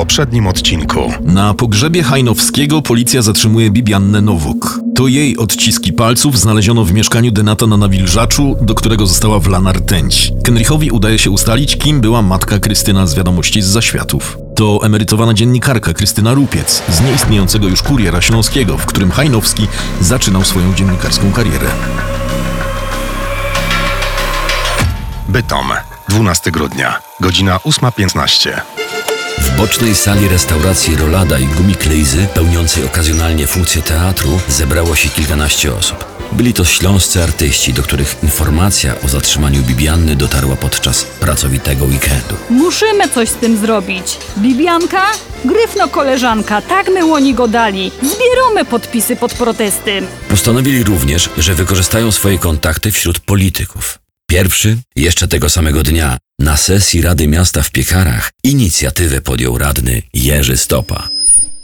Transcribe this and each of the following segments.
poprzednim odcinku. Na pogrzebie Hajnowskiego policja zatrzymuje Bibiannę Nowok. To jej odciski palców znaleziono w mieszkaniu Denata na Nawilżaczu, do którego została wlana rtęć. Kenrichowi udaje się ustalić, kim była matka Krystyna z wiadomości z zaświatów. To emerytowana dziennikarka Krystyna Rupiec z nieistniejącego już Kuriera Śląskiego, w którym Hajnowski zaczynał swoją dziennikarską karierę. Bytom, 12 grudnia, godzina 8.15. W bocznej sali restauracji Rolada i Gumiklejzy, pełniącej okazjonalnie funkcję teatru, zebrało się kilkanaście osób. Byli to śląscy artyści, do których informacja o zatrzymaniu Bibianny dotarła podczas pracowitego weekendu. Musimy coś z tym zrobić. Bibianka? Gryfno koleżanka, tak my łoni go dali. Zbieramy podpisy pod protestem. Postanowili również, że wykorzystają swoje kontakty wśród polityków. Pierwszy, jeszcze tego samego dnia, na sesji Rady Miasta w Piekarach, inicjatywę podjął radny Jerzy Stopa.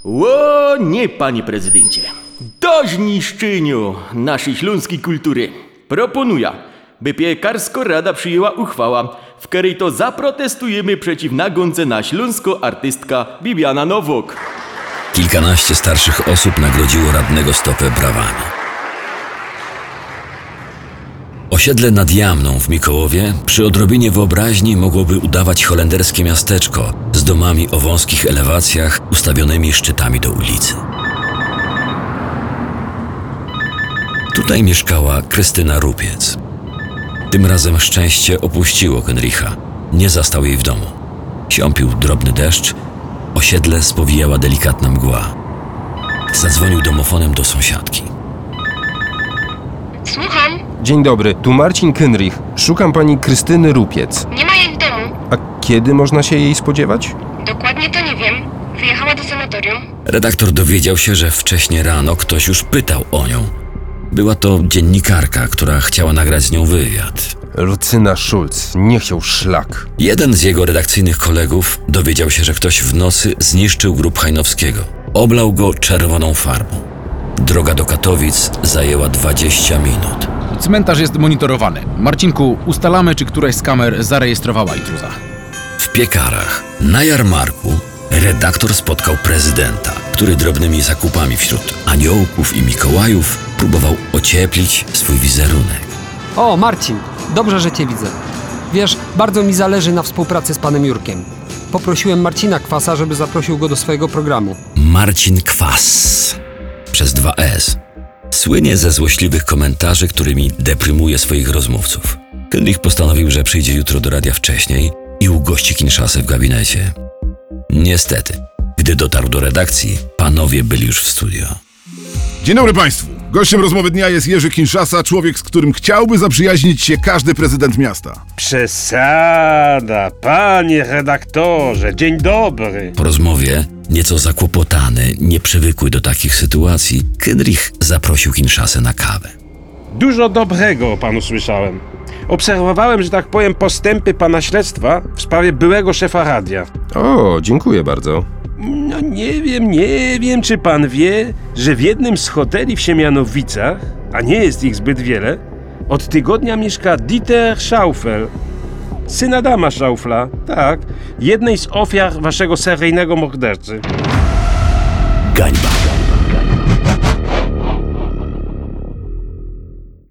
O nie, panie prezydencie. Dość niszczeniu naszej śląskiej kultury. Proponuję, by piekarsko rada przyjęła uchwała, w której to zaprotestujemy przeciw nagonce na śląsko artystka Bibiana Nowok. Kilkanaście starszych osób nagrodziło radnego Stopę brawami. Osiedle nad Jamną w Mikołowie przy odrobinie wyobraźni mogłoby udawać holenderskie miasteczko z domami o wąskich elewacjach ustawionymi szczytami do ulicy. Tutaj mieszkała Krystyna Rupiec. Tym razem szczęście opuściło Henricha. Nie zastał jej w domu. Siąpił drobny deszcz, osiedle spowijała delikatna mgła. Zadzwonił domofonem do sąsiadki. Dzień dobry, tu Marcin Kynrich. Szukam pani Krystyny Rupiec. nie ma jej w domu. A kiedy można się jej spodziewać? Dokładnie to nie wiem. Wyjechała do sanatorium. Redaktor dowiedział się, że wcześniej rano ktoś już pytał o nią. Była to dziennikarka, która chciała nagrać z nią wywiad. Lucyna Schulz, nie chciał szlak. Jeden z jego redakcyjnych kolegów dowiedział się, że ktoś w nocy zniszczył grób Hajnowskiego. Oblał go czerwoną farbą. Droga do Katowic zajęła 20 minut. Cmentarz jest monitorowany. Marcinku, ustalamy, czy któraś z kamer zarejestrowała intruza. W piekarach, na jarmarku, redaktor spotkał prezydenta, który drobnymi zakupami wśród aniołków i Mikołajów próbował ocieplić swój wizerunek. O, Marcin, dobrze, że Cię widzę. Wiesz, bardzo mi zależy na współpracy z panem Jurkiem. Poprosiłem Marcina Kwasa, żeby zaprosił go do swojego programu. Marcin Kwas przez 2S słynie ze złośliwych komentarzy, którymi deprymuje swoich rozmówców. Kendrick postanowił, że przyjdzie jutro do radia wcześniej i ugości Kinshasę w gabinecie. Niestety, gdy dotarł do redakcji, panowie byli już w studio. Dzień dobry Państwu. Gościem rozmowy dnia jest Jerzy Kinszasa, człowiek, z którym chciałby zaprzyjaźnić się każdy prezydent miasta. Przesada, panie redaktorze, dzień dobry. Po rozmowie, nieco zakłopotany, nieprzywykły do takich sytuacji, Kendrick zaprosił Kinshasę na kawę. Dużo dobrego o panu słyszałem. Obserwowałem, że tak powiem, postępy pana śledztwa w sprawie byłego szefa radia. O, dziękuję bardzo. No nie wiem, nie wiem, czy pan wie, że w jednym z hoteli w Siemianowicach, a nie jest ich zbyt wiele, od tygodnia mieszka Dieter Schaufel. Syn Adama Schaufla, tak, jednej z ofiar waszego seryjnego mordercy. Gańba.